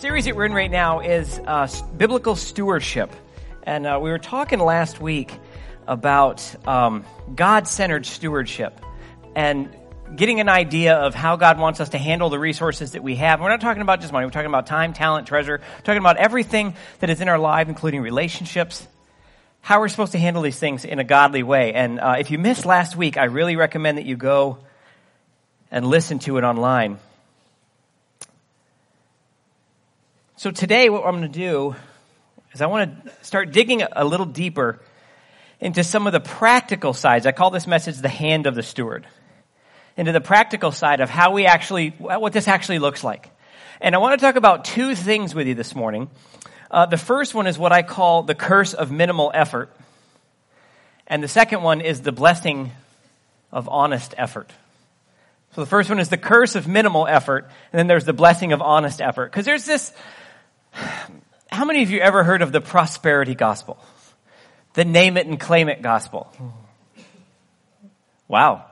series that we're in right now is uh, biblical stewardship. And uh, we were talking last week about um, God centered stewardship and getting an idea of how God wants us to handle the resources that we have. we're not talking about just money, we're talking about time, talent, treasure, we're talking about everything that is in our life, including relationships. How we're supposed to handle these things in a godly way. And uh, if you missed last week, I really recommend that you go and listen to it online. So today, what I'm going to do is I want to start digging a little deeper into some of the practical sides. I call this message the hand of the steward. Into the practical side of how we actually, what this actually looks like. And I want to talk about two things with you this morning. Uh, the first one is what I call the curse of minimal effort. And the second one is the blessing of honest effort. So the first one is the curse of minimal effort, and then there's the blessing of honest effort. Because there's this, how many of you ever heard of the prosperity gospel? The name it and claim it gospel. Wow.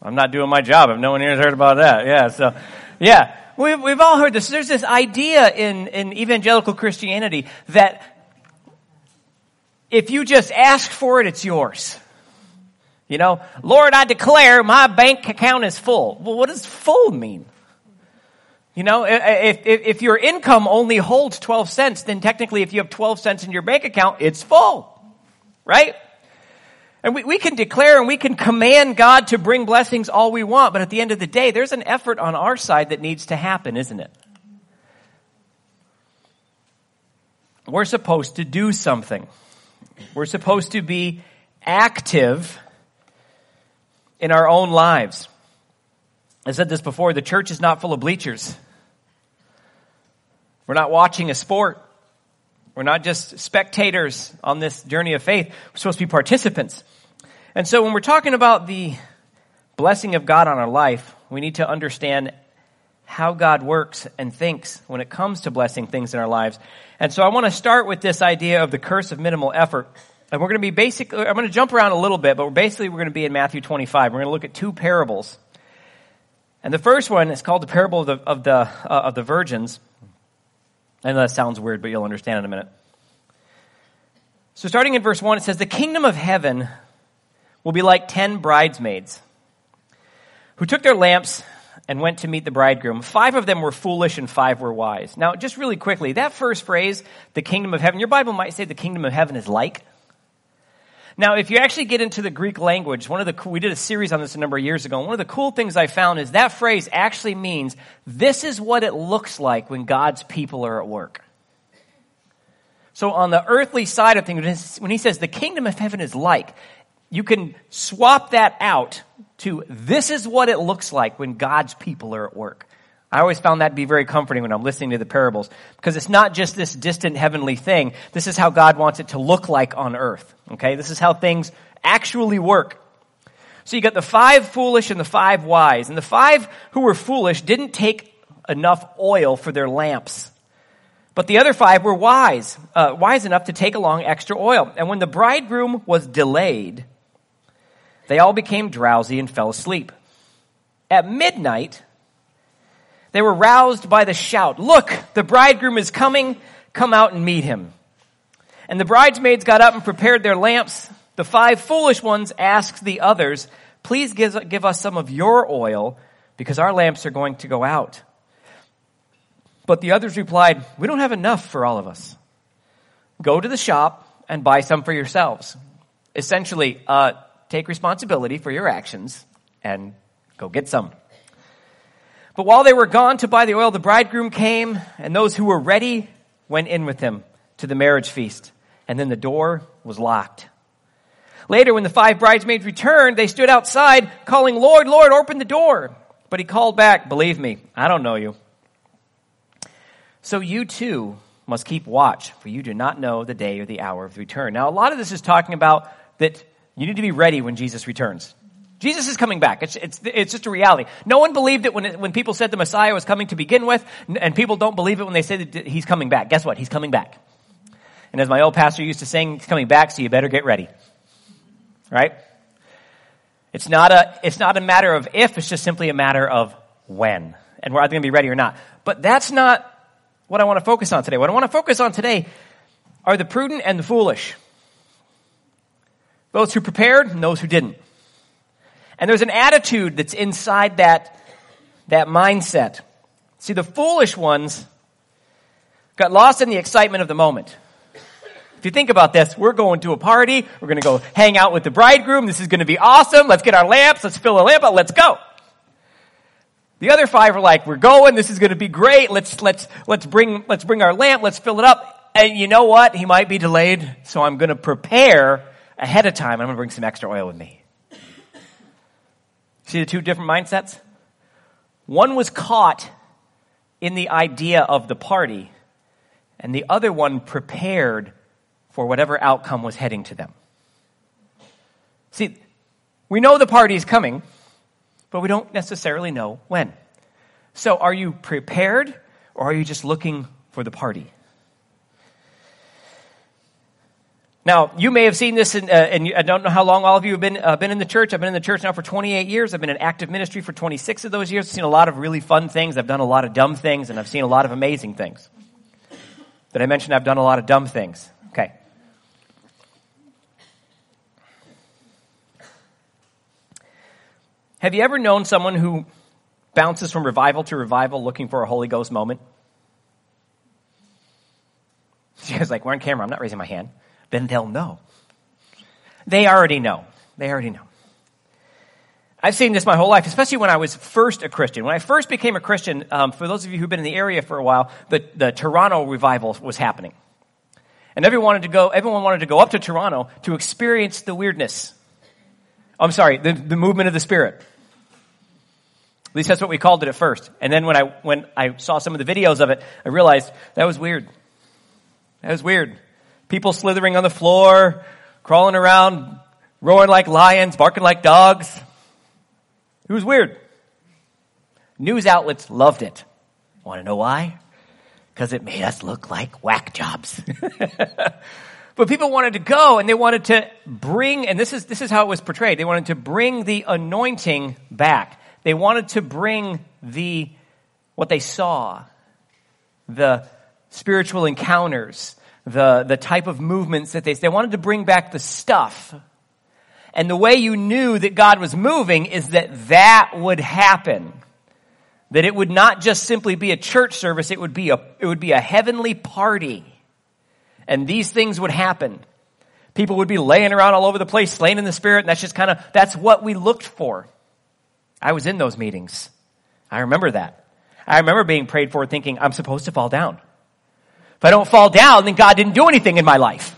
I'm not doing my job if no one here has heard about that. Yeah, so, yeah. We've, we've all heard this. There's this idea in, in evangelical Christianity that if you just ask for it, it's yours. You know, Lord, I declare my bank account is full. Well, what does full mean? You know, if, if, if, your income only holds 12 cents, then technically if you have 12 cents in your bank account, it's full. Right? And we, we can declare and we can command God to bring blessings all we want, but at the end of the day, there's an effort on our side that needs to happen, isn't it? We're supposed to do something. We're supposed to be active in our own lives. I said this before, the church is not full of bleachers. We're not watching a sport. We're not just spectators on this journey of faith. We're supposed to be participants. And so when we're talking about the blessing of God on our life, we need to understand how God works and thinks when it comes to blessing things in our lives. And so I want to start with this idea of the curse of minimal effort. And we're going to be basically, I'm going to jump around a little bit, but we're basically we're going to be in Matthew 25. We're going to look at two parables and the first one is called the parable of the, of the, uh, of the virgins. I know that sounds weird, but you'll understand in a minute. So starting in verse 1, it says, The kingdom of heaven will be like ten bridesmaids who took their lamps and went to meet the bridegroom. Five of them were foolish and five were wise. Now, just really quickly, that first phrase, the kingdom of heaven, your Bible might say the kingdom of heaven is like. Now, if you actually get into the Greek language, one of the, we did a series on this a number of years ago, and one of the cool things I found is that phrase actually means this is what it looks like when God's people are at work. So on the earthly side of things, when he says the kingdom of heaven is like, you can swap that out to this is what it looks like when God's people are at work. I always found that to be very comforting when I'm listening to the parables because it's not just this distant heavenly thing. This is how God wants it to look like on earth. Okay? This is how things actually work. So you got the five foolish and the five wise. And the five who were foolish didn't take enough oil for their lamps. But the other five were wise, uh, wise enough to take along extra oil. And when the bridegroom was delayed, they all became drowsy and fell asleep. At midnight, they were roused by the shout, Look, the bridegroom is coming, come out and meet him. And the bridesmaids got up and prepared their lamps. The five foolish ones asked the others, Please give, give us some of your oil, because our lamps are going to go out. But the others replied, We don't have enough for all of us. Go to the shop and buy some for yourselves. Essentially, uh, take responsibility for your actions and go get some. But while they were gone to buy the oil, the bridegroom came, and those who were ready went in with him to the marriage feast. And then the door was locked. Later, when the five bridesmaids returned, they stood outside calling, Lord, Lord, open the door. But he called back, Believe me, I don't know you. So you too must keep watch, for you do not know the day or the hour of the return. Now, a lot of this is talking about that you need to be ready when Jesus returns. Jesus is coming back. It's, it's, it's just a reality. No one believed it when, it, when people said the Messiah was coming to begin with, and people don't believe it when they say that he's coming back. Guess what? He's coming back. And as my old pastor used to say, he's coming back, so you better get ready. Right? It's not a, it's not a matter of if, it's just simply a matter of when. And we're either going to be ready or not. But that's not what I want to focus on today. What I want to focus on today are the prudent and the foolish. Those who prepared and those who didn't. And there's an attitude that's inside that, that mindset. See, the foolish ones got lost in the excitement of the moment. If you think about this, we're going to a party. We're going to go hang out with the bridegroom. This is going to be awesome. Let's get our lamps. Let's fill a lamp up. Let's go. The other five are like, we're going. This is going to be great. Let's, let's, let's bring, let's bring our lamp. Let's fill it up. And you know what? He might be delayed. So I'm going to prepare ahead of time. I'm going to bring some extra oil with me. See the two different mindsets? One was caught in the idea of the party, and the other one prepared for whatever outcome was heading to them. See, we know the party is coming, but we don't necessarily know when. So are you prepared or are you just looking for the party? Now, you may have seen this, in, uh, and I don't know how long all of you have been, uh, been in the church. I've been in the church now for 28 years. I've been in active ministry for 26 of those years. I've seen a lot of really fun things. I've done a lot of dumb things, and I've seen a lot of amazing things. Did I mention I've done a lot of dumb things? Okay. Have you ever known someone who bounces from revival to revival looking for a Holy Ghost moment? You guys like, we're on camera. I'm not raising my hand then they'll know. They already know. They already know. I've seen this my whole life, especially when I was first a Christian. When I first became a Christian, um, for those of you who've been in the area for a while, the, the Toronto revival was happening. And everyone wanted to go, everyone wanted to go up to Toronto to experience the weirdness. I'm sorry, the, the movement of the Spirit. At least that's what we called it at first. And then when I, when I saw some of the videos of it, I realized that was weird. That was weird. People slithering on the floor, crawling around, roaring like lions, barking like dogs. It was weird. News outlets loved it. Want to know why? Because it made us look like whack jobs. but people wanted to go and they wanted to bring, and this is, this is how it was portrayed. They wanted to bring the anointing back. They wanted to bring the, what they saw, the spiritual encounters, the, the type of movements that they, they wanted to bring back the stuff. And the way you knew that God was moving is that that would happen. That it would not just simply be a church service, it would be a, it would be a heavenly party. And these things would happen. People would be laying around all over the place, slain in the spirit, and that's just kind of, that's what we looked for. I was in those meetings. I remember that. I remember being prayed for thinking, I'm supposed to fall down. If I don't fall down, then God didn't do anything in my life.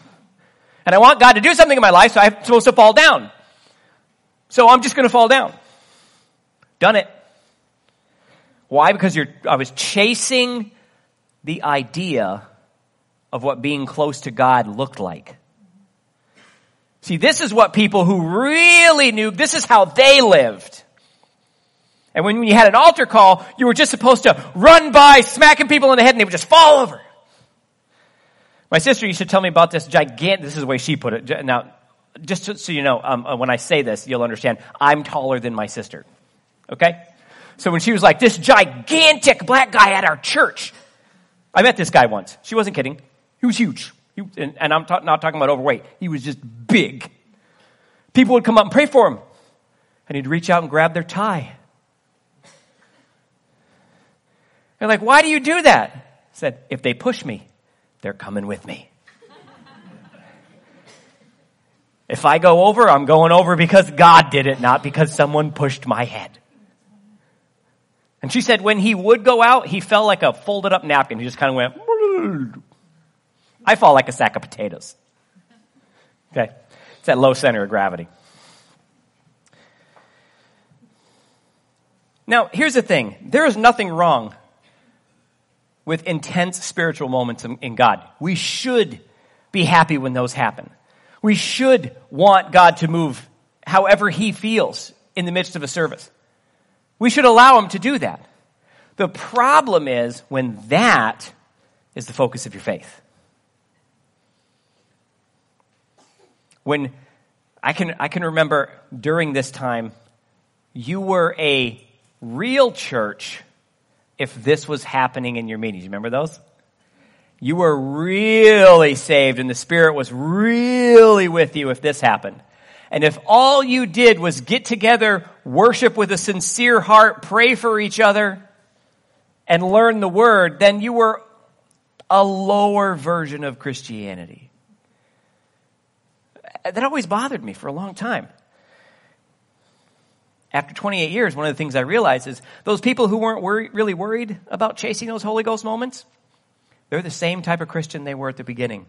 And I want God to do something in my life, so I'm supposed to fall down. So I'm just going to fall down. Done it. Why? Because you're, I was chasing the idea of what being close to God looked like. See, this is what people who really knew, this is how they lived. And when you had an altar call, you were just supposed to run by smacking people in the head and they would just fall over. My sister used to tell me about this gigantic, this is the way she put it. Now, just so you know, um, uh, when I say this, you'll understand, I'm taller than my sister. Okay? So when she was like, this gigantic black guy at our church, I met this guy once. She wasn't kidding. He was huge. He, and, and, I'm ta- not talking about overweight. He was just big. People would come up and pray for him. And he'd reach out and grab their tie. They're like, why do you do that? I said, if they push me, they're coming with me. If I go over, I'm going over because God did it, not because someone pushed my head. And she said when he would go out, he fell like a folded up napkin. He just kind of went, I fall like a sack of potatoes. Okay. It's that low center of gravity. Now, here's the thing. There is nothing wrong with intense spiritual moments in, in God. We should be happy when those happen. We should want God to move however He feels in the midst of a service. We should allow Him to do that. The problem is when that is the focus of your faith. When I can, I can remember during this time, you were a real church if this was happening in your meetings. You remember those? You were really saved and the Spirit was really with you if this happened. And if all you did was get together, worship with a sincere heart, pray for each other, and learn the Word, then you were a lower version of Christianity. That always bothered me for a long time after 28 years, one of the things I realized is those people who weren't really worried about chasing those Holy Ghost moments, they're the same type of Christian they were at the beginning.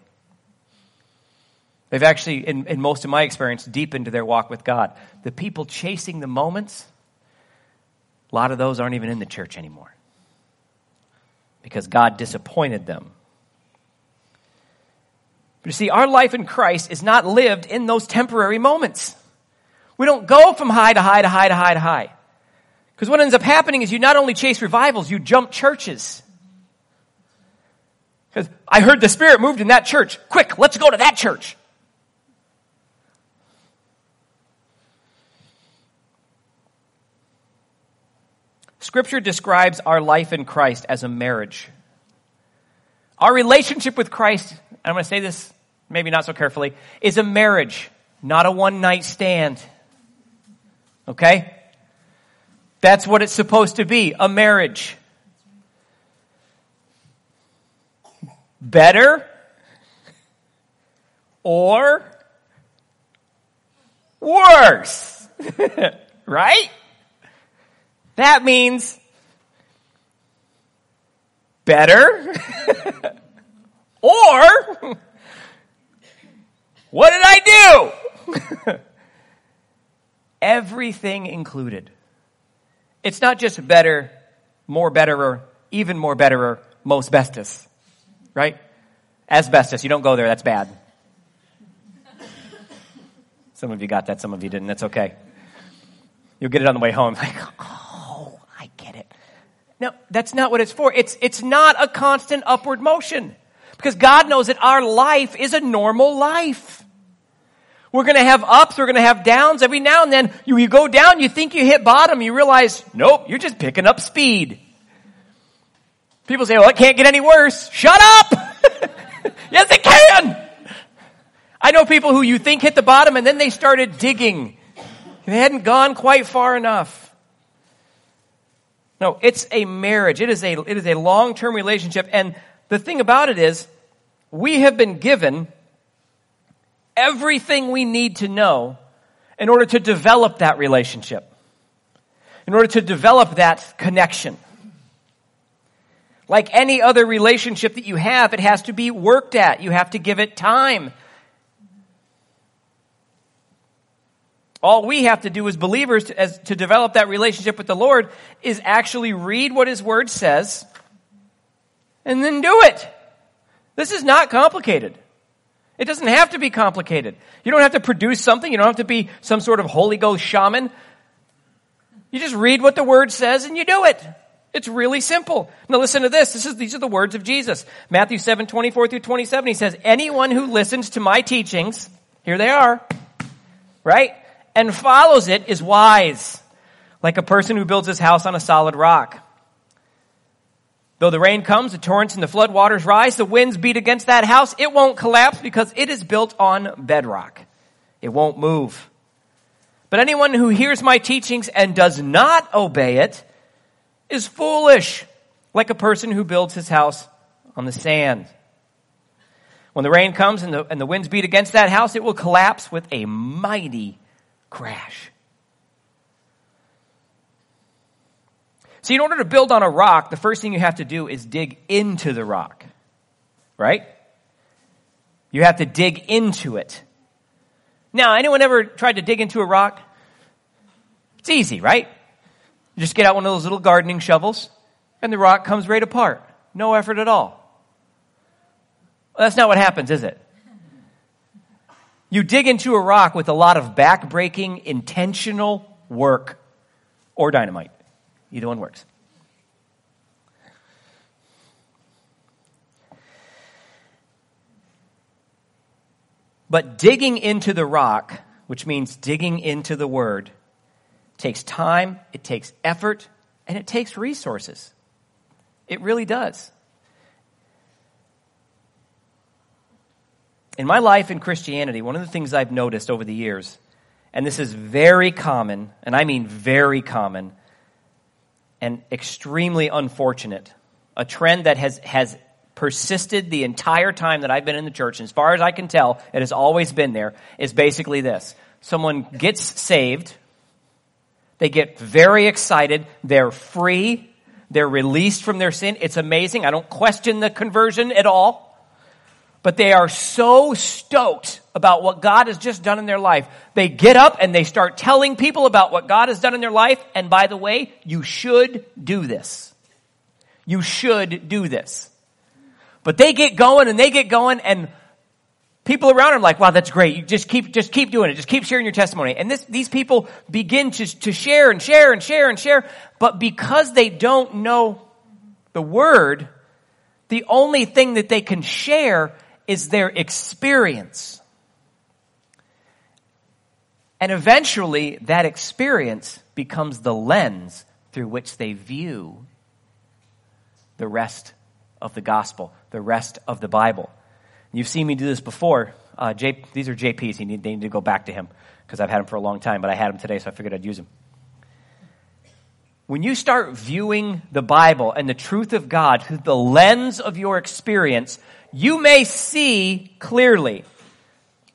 They've actually, in, in most of my experience, deepened their walk with God. The people chasing the moments, a lot of those aren't even in the church anymore because God disappointed them. But you see, our life in Christ is not lived in those temporary moments. We don't go from high to high to high to high to high. Because what ends up happening is you not only chase revivals, you jump churches. Because I heard the Spirit moved in that church. Quick, let's go to that church. Scripture describes our life in Christ as a marriage. Our relationship with Christ, I'm going to say this maybe not so carefully, is a marriage, not a one night stand. Okay? That's what it's supposed to be a marriage. Better or worse. right? That means better or what did I do? everything included. It's not just better, more betterer, even more betterer, most bestest, right? Asbestos, you don't go there, that's bad. Some of you got that, some of you didn't, that's okay. You'll get it on the way home, like, oh, I get it. No, that's not what it's for. It's, it's not a constant upward motion. Because God knows that our life is a normal life. We're going to have ups, we're going to have downs. Every now and then, you, you go down, you think you hit bottom, you realize, nope, you're just picking up speed. People say, well, it can't get any worse. Shut up! yes, it can! I know people who you think hit the bottom and then they started digging. They hadn't gone quite far enough. No, it's a marriage. It is a, it is a long-term relationship. And the thing about it is, we have been given everything we need to know in order to develop that relationship, in order to develop that connection. Like any other relationship that you have, it has to be worked at. You have to give it time. All we have to do as believers to, as, to develop that relationship with the Lord is actually read what His Word says and then do it. This is not complicated. It doesn't have to be complicated. You don't have to produce something. You don't have to be some sort of Holy Ghost shaman. You just read what the word says and you do it. It's really simple. Now listen to this. This is, these are the words of Jesus. Matthew 7, 24 through 27. He says, anyone who listens to my teachings, here they are, right? And follows it is wise, like a person who builds his house on a solid rock. Though the rain comes, the torrents and the flood waters rise, the winds beat against that house, it won't collapse because it is built on bedrock. It won't move. But anyone who hears my teachings and does not obey it is foolish, like a person who builds his house on the sand. When the rain comes and the, and the winds beat against that house, it will collapse with a mighty crash. See, in order to build on a rock, the first thing you have to do is dig into the rock. Right? You have to dig into it. Now, anyone ever tried to dig into a rock? It's easy, right? You just get out one of those little gardening shovels, and the rock comes right apart. No effort at all. Well, that's not what happens, is it? You dig into a rock with a lot of back-breaking, intentional work or dynamite. Either one works. But digging into the rock, which means digging into the word, takes time, it takes effort, and it takes resources. It really does. in my life in Christianity, one of the things I've noticed over the years, and this is very common, and I mean very common, and extremely unfortunate, a trend that has, has persisted the entire time that I've been in the church, and as far as I can tell, it has always been there, is basically this. Someone gets saved, they get very excited, they're free, they're released from their sin. It's amazing. I don't question the conversion at all but they are so stoked about what God has just done in their life. They get up and they start telling people about what God has done in their life. And by the way, you should do this. You should do this. But they get going and they get going and people around are like, wow, that's great. You just keep, just keep doing it. Just keep sharing your testimony. And this, these people begin to, to share and share and share and share. But because they don't know the word, the only thing that they can share is their experience. And eventually, that experience becomes the lens through which they view the rest of the gospel, the rest of the Bible. You've seen me do this before. Uh, J, these are JPs. Need, they need to go back to him because I've had him for a long time, but I had him today, so I figured I'd use him. When you start viewing the Bible and the truth of God through the lens of your experience, you may see clearly,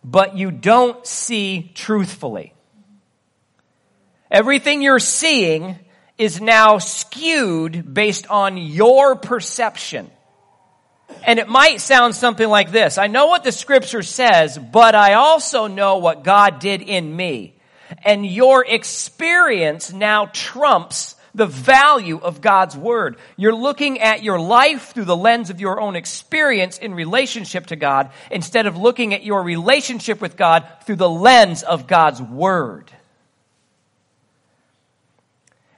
but you don't see truthfully. Everything you're seeing is now skewed based on your perception. And it might sound something like this. I know what the scripture says, but I also know what God did in me. And your experience now trumps the value of God's Word. You're looking at your life through the lens of your own experience in relationship to God instead of looking at your relationship with God through the lens of God's Word.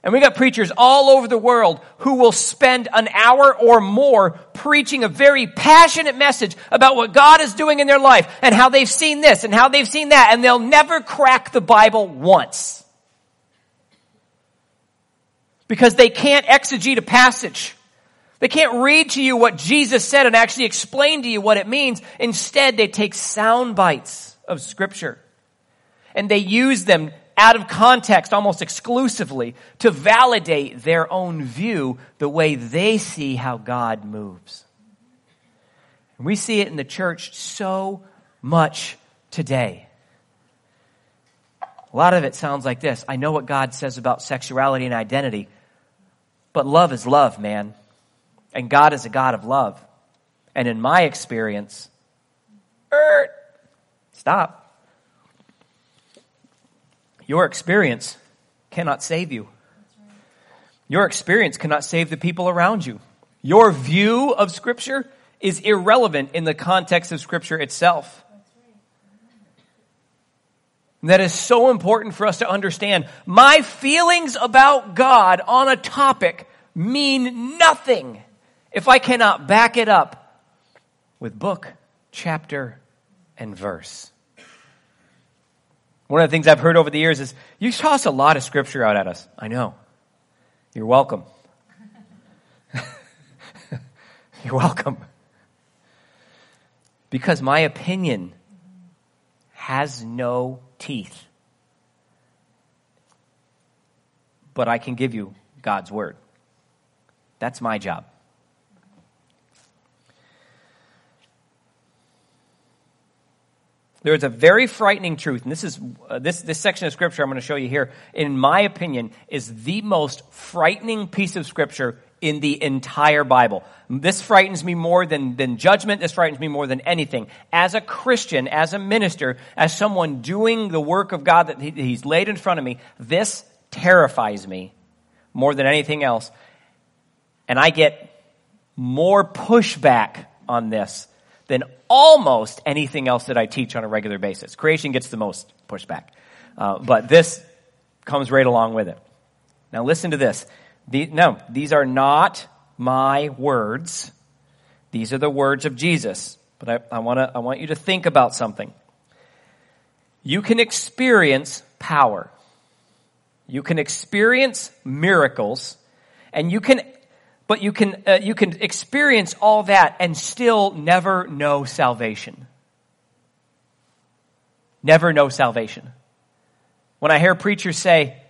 And we got preachers all over the world who will spend an hour or more preaching a very passionate message about what God is doing in their life and how they've seen this and how they've seen that, and they'll never crack the Bible once because they can't exegete a passage. They can't read to you what Jesus said and actually explain to you what it means. Instead, they take sound bites of scripture and they use them out of context almost exclusively to validate their own view the way they see how God moves. We see it in the church so much today. A lot of it sounds like this. I know what God says about sexuality and identity, but love is love, man. And God is a God of love. And in my experience, er, stop. Your experience cannot save you. Your experience cannot save the people around you. Your view of Scripture is irrelevant in the context of Scripture itself. That is so important for us to understand. My feelings about God on a topic mean nothing if I cannot back it up with book, chapter, and verse. One of the things I've heard over the years is, you toss a lot of scripture out at us. I know. You're welcome. You're welcome. Because my opinion has no teeth. But I can give you God's word. That's my job. There is a very frightening truth, and this is uh, this this section of scripture I'm going to show you here. In my opinion, is the most frightening piece of scripture in the entire Bible. This frightens me more than, than judgment. This frightens me more than anything. As a Christian, as a minister, as someone doing the work of God that he, He's laid in front of me, this terrifies me more than anything else. And I get more pushback on this than almost anything else that I teach on a regular basis. Creation gets the most pushback. Uh, but this comes right along with it. Now listen to this. The, no, these are not my words. These are the words of Jesus. But I, I, wanna, I want you to think about something. You can experience power. You can experience miracles. And you can, but you can, uh, you can experience all that and still never know salvation. never know salvation. When I hear preachers say,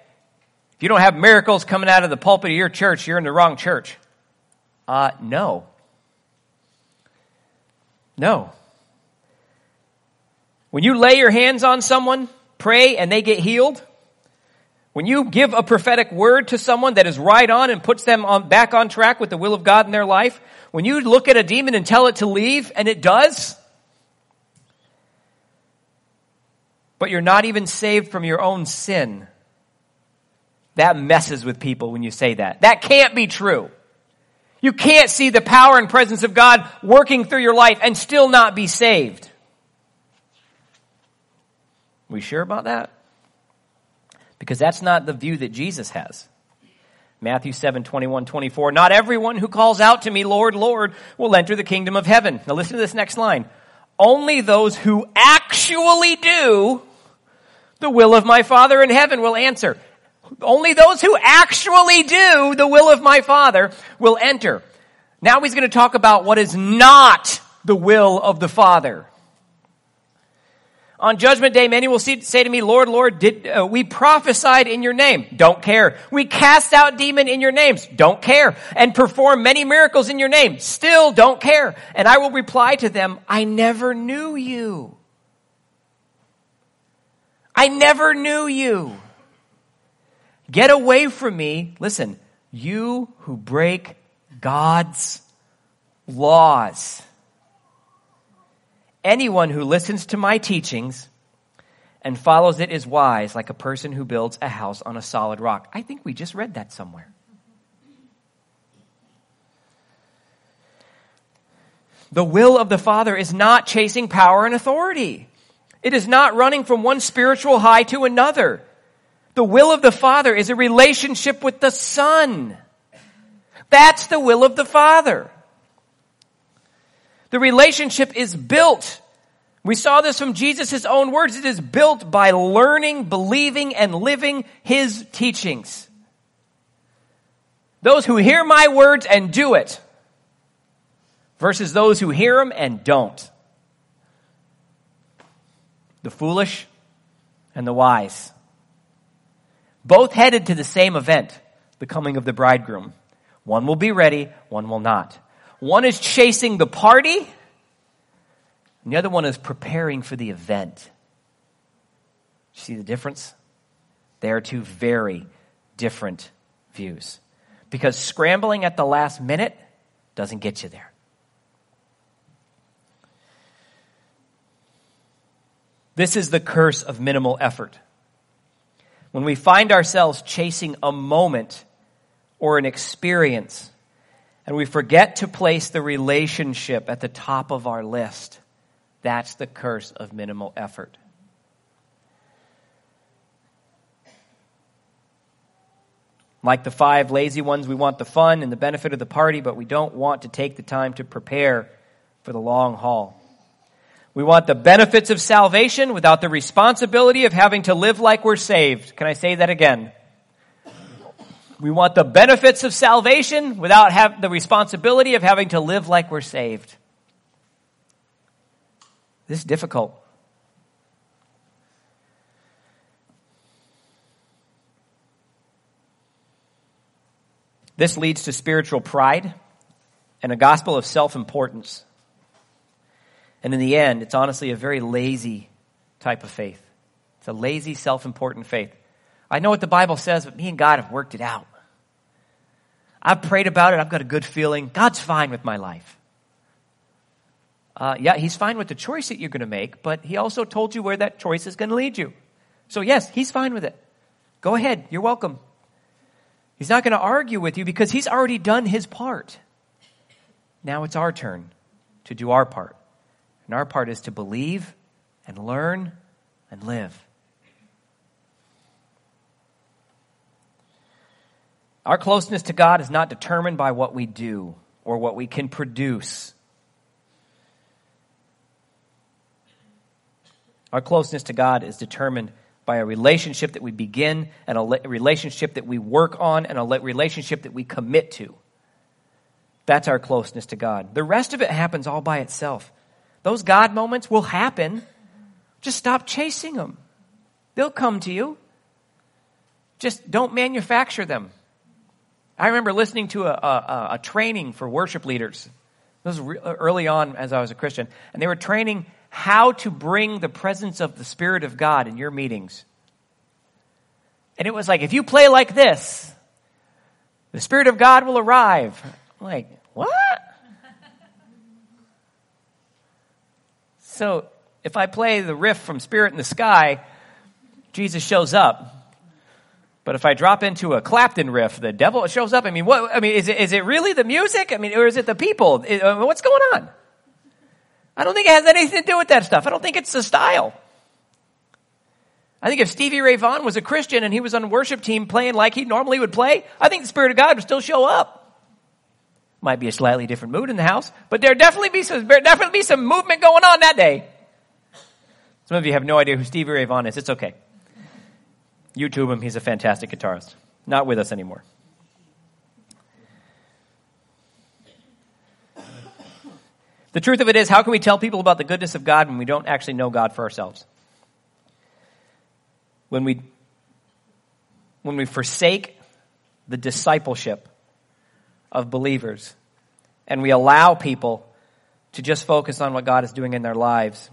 you don't have miracles coming out of the pulpit of your church, you're in the wrong church. Uh, no. No. When you lay your hands on someone, pray, and they get healed, when you give a prophetic word to someone that is right on and puts them on, back on track with the will of God in their life, when you look at a demon and tell it to leave, and it does, but you're not even saved from your own sin, that messes with people when you say that. That can't be true. You can't see the power and presence of God working through your life and still not be saved. We sure about that? Because that's not the view that Jesus has. Matthew 7, 21, 24. Not everyone who calls out to me, Lord, Lord, will enter the kingdom of heaven. Now listen to this next line. Only those who actually do the will of my Father in heaven will answer. Only those who actually do the will of my Father will enter. Now he's going to talk about what is not the will of the Father. On judgment day, many will say to me, Lord, Lord, did uh, we prophesied in your name? Don't care. We cast out demon in your names? Don't care. And perform many miracles in your name? Still don't care. And I will reply to them, I never knew you. I never knew you. Get away from me. Listen, you who break God's laws. Anyone who listens to my teachings and follows it is wise, like a person who builds a house on a solid rock. I think we just read that somewhere. The will of the Father is not chasing power and authority. It is not running from one spiritual high to another. The will of the Father is a relationship with the Son. That's the will of the Father. The relationship is built. We saw this from Jesus' own words. It is built by learning, believing, and living His teachings. Those who hear my words and do it versus those who hear them and don't. The foolish and the wise. Both headed to the same event, the coming of the bridegroom. One will be ready, one will not. One is chasing the party, and the other one is preparing for the event. See the difference? They are two very different views. Because scrambling at the last minute doesn't get you there. This is the curse of minimal effort. When we find ourselves chasing a moment or an experience and we forget to place the relationship at the top of our list, that's the curse of minimal effort. Like the five lazy ones, we want the fun and the benefit of the party, but we don't want to take the time to prepare for the long haul. We want the benefits of salvation without the responsibility of having to live like we're saved. Can I say that again? We want the benefits of salvation without the responsibility of having to live like we're saved. This is difficult. This leads to spiritual pride and a gospel of self importance. And in the end, it's honestly a very lazy type of faith. It's a lazy, self important faith. I know what the Bible says, but me and God have worked it out. I've prayed about it. I've got a good feeling. God's fine with my life. Uh, yeah, He's fine with the choice that you're going to make, but He also told you where that choice is going to lead you. So, yes, He's fine with it. Go ahead. You're welcome. He's not going to argue with you because He's already done His part. Now it's our turn to do our part. And our part is to believe and learn and live. Our closeness to God is not determined by what we do or what we can produce. Our closeness to God is determined by a relationship that we begin and a relationship that we work on and a relationship that we commit to. That's our closeness to God. The rest of it happens all by itself. Those God moments will happen, Just stop chasing them. They'll come to you. Just don't manufacture them. I remember listening to a, a, a training for worship leaders. This was re- uh, early on as I was a Christian. And they were training how to bring the presence of the Spirit of God in your meetings. And it was like, if you play like this, the Spirit of God will arrive. I'm like, what? So if I play the riff from Spirit in the Sky, Jesus shows up. But if I drop into a Clapton riff, the devil shows up. I mean, what? I mean, is it, is it really the music? I mean, or is it the people? Uh, what's going on? I don't think it has anything to do with that stuff. I don't think it's the style. I think if Stevie Ray Vaughan was a Christian and he was on a worship team playing like he normally would play, I think the Spirit of God would still show up. Might be a slightly different mood in the house, but there definitely be some, definitely be some movement going on that day. Some of you have no idea who Stevie Ray Vaughan is. It's okay. YouTube him. He's a fantastic guitarist. Not with us anymore. The truth of it is, how can we tell people about the goodness of God when we don't actually know God for ourselves? When we, when we forsake the discipleship of believers and we allow people to just focus on what God is doing in their lives,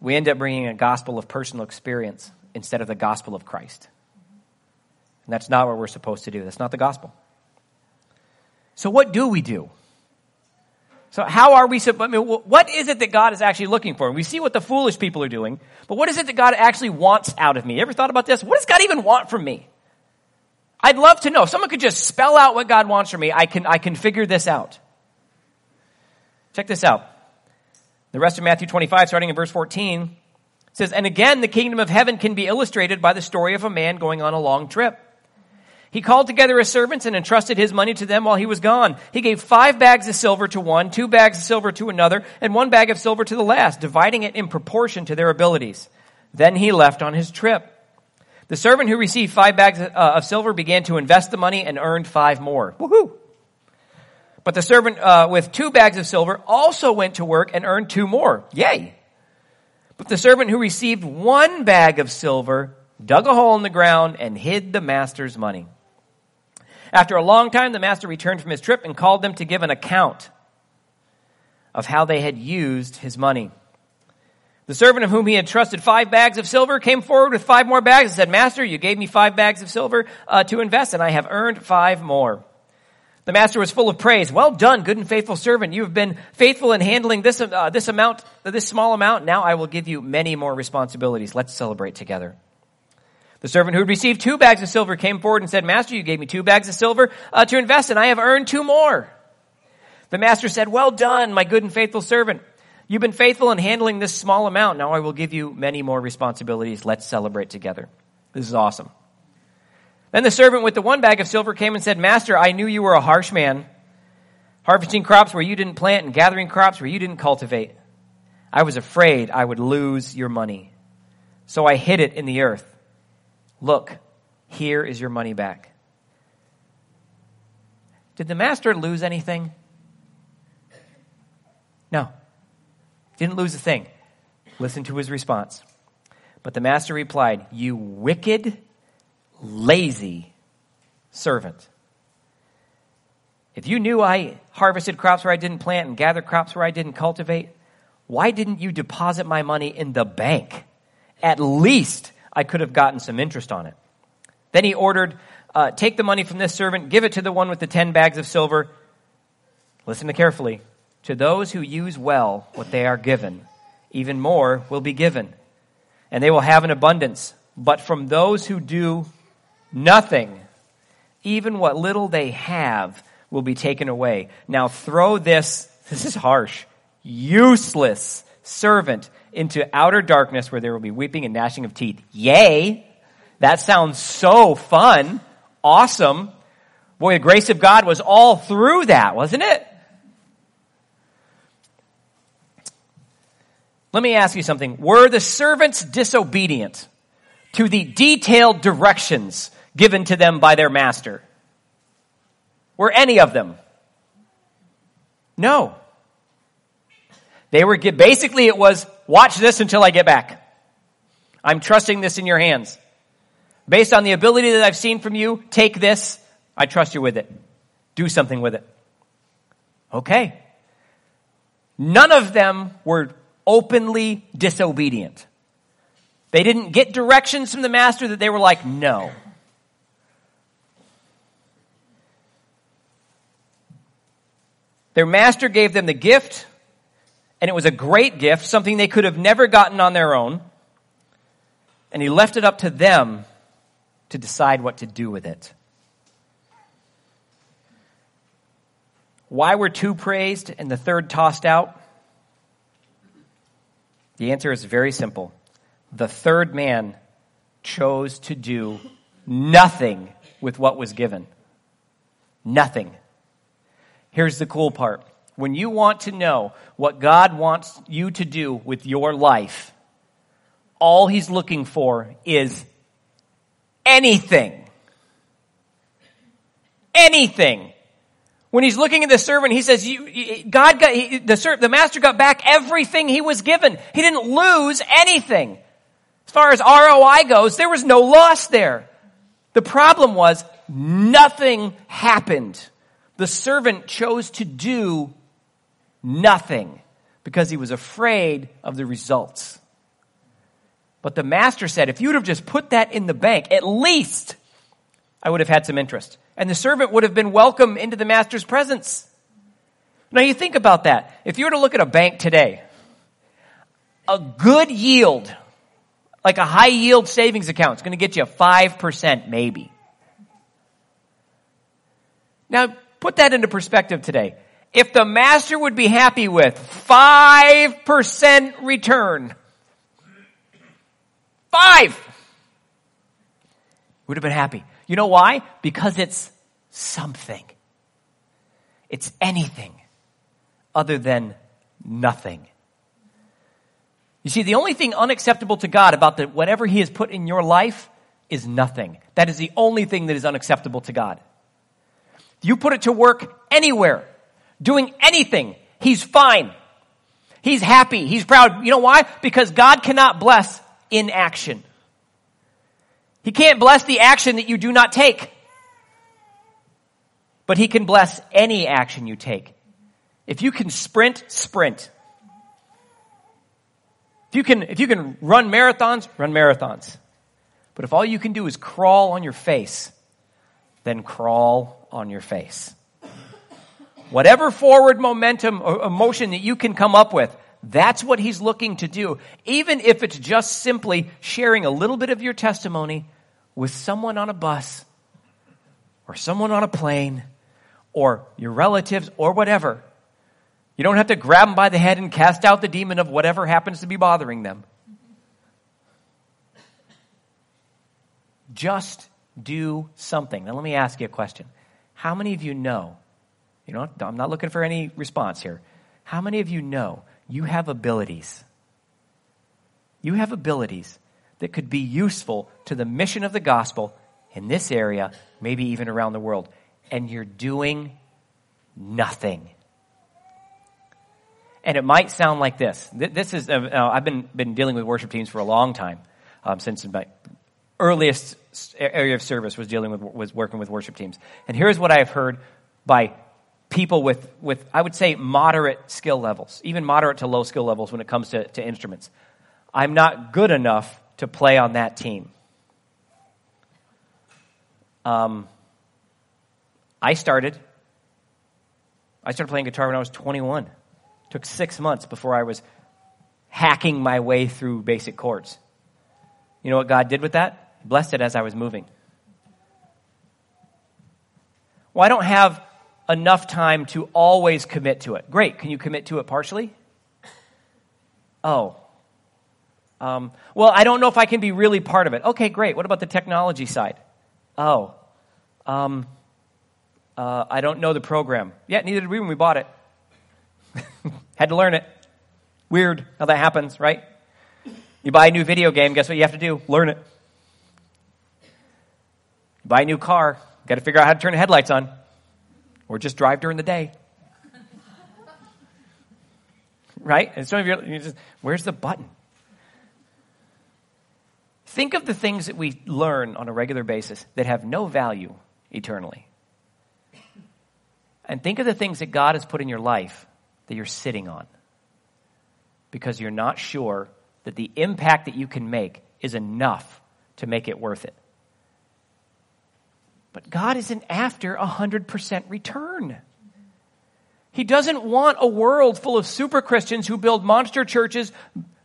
we end up bringing a gospel of personal experience instead of the gospel of Christ. And that's not what we're supposed to do. That's not the gospel. So, what do we do? So how are we, I mean, what is it that God is actually looking for? And We see what the foolish people are doing, but what is it that God actually wants out of me? Ever thought about this? What does God even want from me? I'd love to know. If someone could just spell out what God wants from me, I can, I can figure this out. Check this out. The rest of Matthew 25, starting in verse 14, says, And again, the kingdom of heaven can be illustrated by the story of a man going on a long trip. He called together his servants and entrusted his money to them while he was gone. He gave five bags of silver to one, two bags of silver to another, and one bag of silver to the last, dividing it in proportion to their abilities. Then he left on his trip. The servant who received five bags uh, of silver began to invest the money and earned five more. Woohoo! But the servant uh, with two bags of silver also went to work and earned two more. Yay! But the servant who received one bag of silver dug a hole in the ground and hid the master's money. After a long time, the master returned from his trip and called them to give an account of how they had used his money. The servant of whom he had trusted five bags of silver came forward with five more bags and said, Master, you gave me five bags of silver uh, to invest, and I have earned five more. The master was full of praise. Well done, good and faithful servant. You have been faithful in handling this, uh, this amount, this small amount. Now I will give you many more responsibilities. Let's celebrate together. The servant who had received two bags of silver came forward and said, Master, you gave me two bags of silver uh, to invest, and I have earned two more. The master said, Well done, my good and faithful servant. You've been faithful in handling this small amount. Now I will give you many more responsibilities. Let's celebrate together. This is awesome. Then the servant with the one bag of silver came and said, Master, I knew you were a harsh man, harvesting crops where you didn't plant and gathering crops where you didn't cultivate. I was afraid I would lose your money. So I hid it in the earth. Look, here is your money back. Did the master lose anything? No. Didn't lose a thing. Listen to his response. But the master replied, You wicked, lazy servant. If you knew I harvested crops where I didn't plant and gathered crops where I didn't cultivate, why didn't you deposit my money in the bank? At least I could have gotten some interest on it. Then he ordered, uh, Take the money from this servant, give it to the one with the ten bags of silver. Listen to carefully. To those who use well what they are given, even more will be given, and they will have an abundance. But from those who do nothing, even what little they have will be taken away. Now throw this, this is harsh, useless servant into outer darkness where there will be weeping and gnashing of teeth. Yay! That sounds so fun. Awesome. Boy, the grace of God was all through that, wasn't it? Let me ask you something. Were the servants disobedient to the detailed directions given to them by their master? Were any of them? No. They were, basically it was, watch this until I get back. I'm trusting this in your hands. Based on the ability that I've seen from you, take this. I trust you with it. Do something with it. Okay. None of them were openly disobedient. They didn't get directions from the master that they were like, no. Their master gave them the gift, and it was a great gift, something they could have never gotten on their own. And he left it up to them to decide what to do with it. Why were two praised and the third tossed out? The answer is very simple. The third man chose to do nothing with what was given. Nothing. Here's the cool part. When you want to know what God wants you to do with your life, all he's looking for is anything. Anything. When he's looking at the servant, he says, you, God got, he, the, the master got back everything he was given. He didn't lose anything. As far as ROI goes, there was no loss there. The problem was nothing happened. The servant chose to do nothing because he was afraid of the results. But the master said, if you'd have just put that in the bank, at least I would have had some interest. And the servant would have been welcome into the master's presence. Now you think about that. If you were to look at a bank today, a good yield, like a high yield savings account, is going to get you 5% maybe. Now put that into perspective today. If the master would be happy with 5% return, Five! Would have been happy. You know why? Because it's something. It's anything other than nothing. You see, the only thing unacceptable to God about the, whatever He has put in your life is nothing. That is the only thing that is unacceptable to God. You put it to work anywhere, doing anything, He's fine. He's happy. He's proud. You know why? Because God cannot bless inaction. He can't bless the action that you do not take. But he can bless any action you take. If you can sprint, sprint. If you can, if you can run marathons, run marathons. But if all you can do is crawl on your face, then crawl on your face. Whatever forward momentum or emotion that you can come up with, that's what he's looking to do. Even if it's just simply sharing a little bit of your testimony with someone on a bus or someone on a plane or your relatives or whatever. You don't have to grab them by the head and cast out the demon of whatever happens to be bothering them. Just do something. Now, let me ask you a question. How many of you know? You know, I'm not looking for any response here. How many of you know you have abilities. You have abilities that could be useful to the mission of the gospel in this area, maybe even around the world. And you're doing nothing. And it might sound like this. This is, uh, uh, I've been, been dealing with worship teams for a long time, um, since my earliest area of service was dealing with, was working with worship teams. And here's what I've heard by people with, with, I would say, moderate skill levels, even moderate to low skill levels when it comes to, to instruments. I'm not good enough to play on that team. Um, I started. I started playing guitar when I was 21. It took six months before I was hacking my way through basic chords. You know what God did with that? Blessed it as I was moving. Well, I don't have enough time to always commit to it. Great. Can you commit to it partially? Oh. Um, well, I don't know if I can be really part of it. Okay, great. What about the technology side? Oh. Um, uh, I don't know the program. Yeah, neither did we when we bought it. Had to learn it. Weird how that happens, right? You buy a new video game, guess what you have to do? Learn it. You buy a new car, got to figure out how to turn the headlights on or just drive during the day. right? And some of you, you just, where's the button? Think of the things that we learn on a regular basis that have no value eternally. And think of the things that God has put in your life that you're sitting on because you're not sure that the impact that you can make is enough to make it worth it. But God isn't after a 100% return. He doesn't want a world full of super Christians who build monster churches,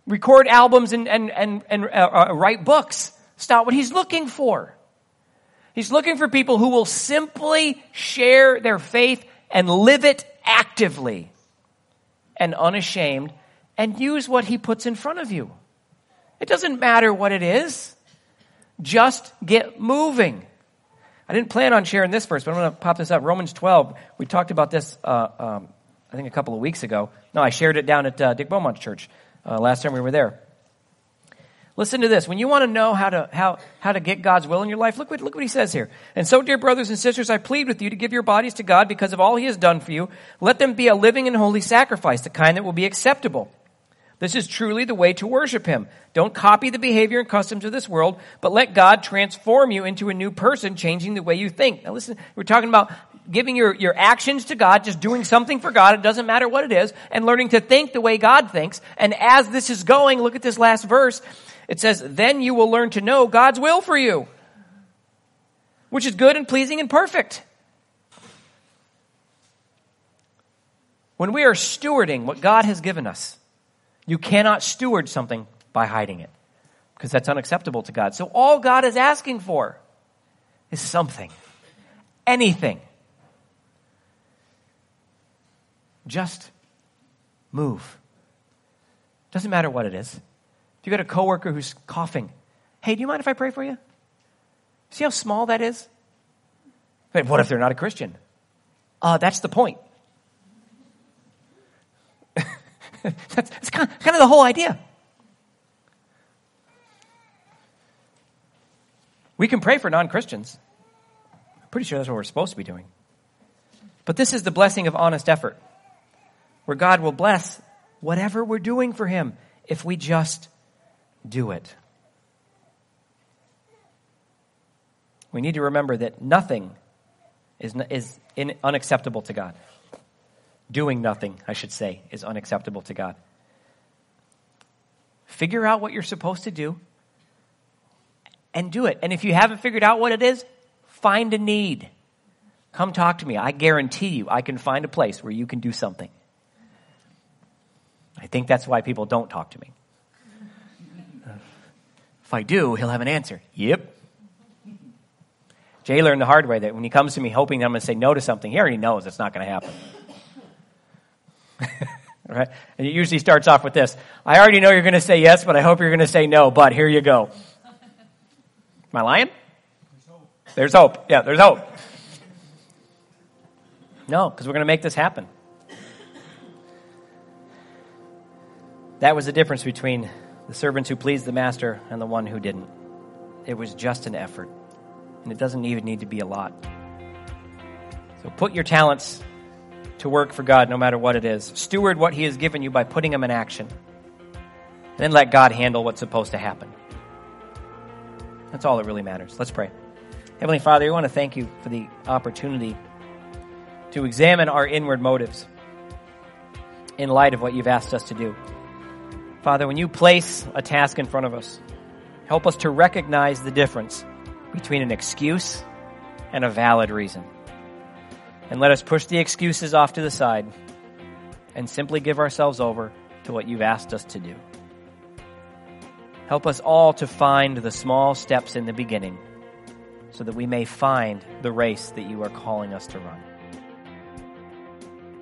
record albums, and, and, and, and uh, uh, write books. It's not what he's looking for. He's looking for people who will simply share their faith and live it actively and unashamed and use what he puts in front of you. It doesn't matter what it is. Just get moving. I didn't plan on sharing this verse, but I'm going to pop this up. Romans 12. We talked about this, uh, um, I think, a couple of weeks ago. No, I shared it down at uh, Dick Beaumont's church uh, last time we were there. Listen to this. When you want to know how to, how, how to get God's will in your life, look what, look what he says here. And so, dear brothers and sisters, I plead with you to give your bodies to God because of all he has done for you. Let them be a living and holy sacrifice, the kind that will be acceptable. This is truly the way to worship him. Don't copy the behavior and customs of this world, but let God transform you into a new person, changing the way you think. Now listen, we're talking about giving your, your actions to God, just doing something for God, it doesn't matter what it is, and learning to think the way God thinks. And as this is going, look at this last verse. It says, then you will learn to know God's will for you, which is good and pleasing and perfect. When we are stewarding what God has given us, you cannot steward something by hiding it because that's unacceptable to God. So all God is asking for is something, anything. Just move. Doesn't matter what it is. If you got a coworker who's coughing, hey, do you mind if I pray for you? See how small that is? But what if they're not a Christian? Uh, that's the point. that's, that's kind, of, kind of the whole idea. We can pray for non Christians. I'm pretty sure that's what we're supposed to be doing. But this is the blessing of honest effort, where God will bless whatever we're doing for Him if we just do it. We need to remember that nothing is, is in, unacceptable to God. Doing nothing, I should say, is unacceptable to God. Figure out what you're supposed to do and do it. And if you haven't figured out what it is, find a need. Come talk to me. I guarantee you, I can find a place where you can do something. I think that's why people don't talk to me. If I do, he'll have an answer. Yep. Jay learned the hard way that when he comes to me hoping that I'm going to say no to something, he already knows it's not going to happen. right? And it usually starts off with this I already know you're going to say yes, but I hope you're going to say no, but here you go. Am I lying? There's hope. There's hope. Yeah, there's hope. No, because we're going to make this happen. That was the difference between the servants who pleased the master and the one who didn't. It was just an effort. And it doesn't even need to be a lot. So put your talents to work for God no matter what it is. Steward what He has given you by putting Him in action. Then let God handle what's supposed to happen. That's all that really matters. Let's pray. Heavenly Father, we want to thank you for the opportunity to examine our inward motives in light of what you've asked us to do. Father, when you place a task in front of us, help us to recognize the difference between an excuse and a valid reason. And let us push the excuses off to the side and simply give ourselves over to what you've asked us to do. Help us all to find the small steps in the beginning so that we may find the race that you are calling us to run.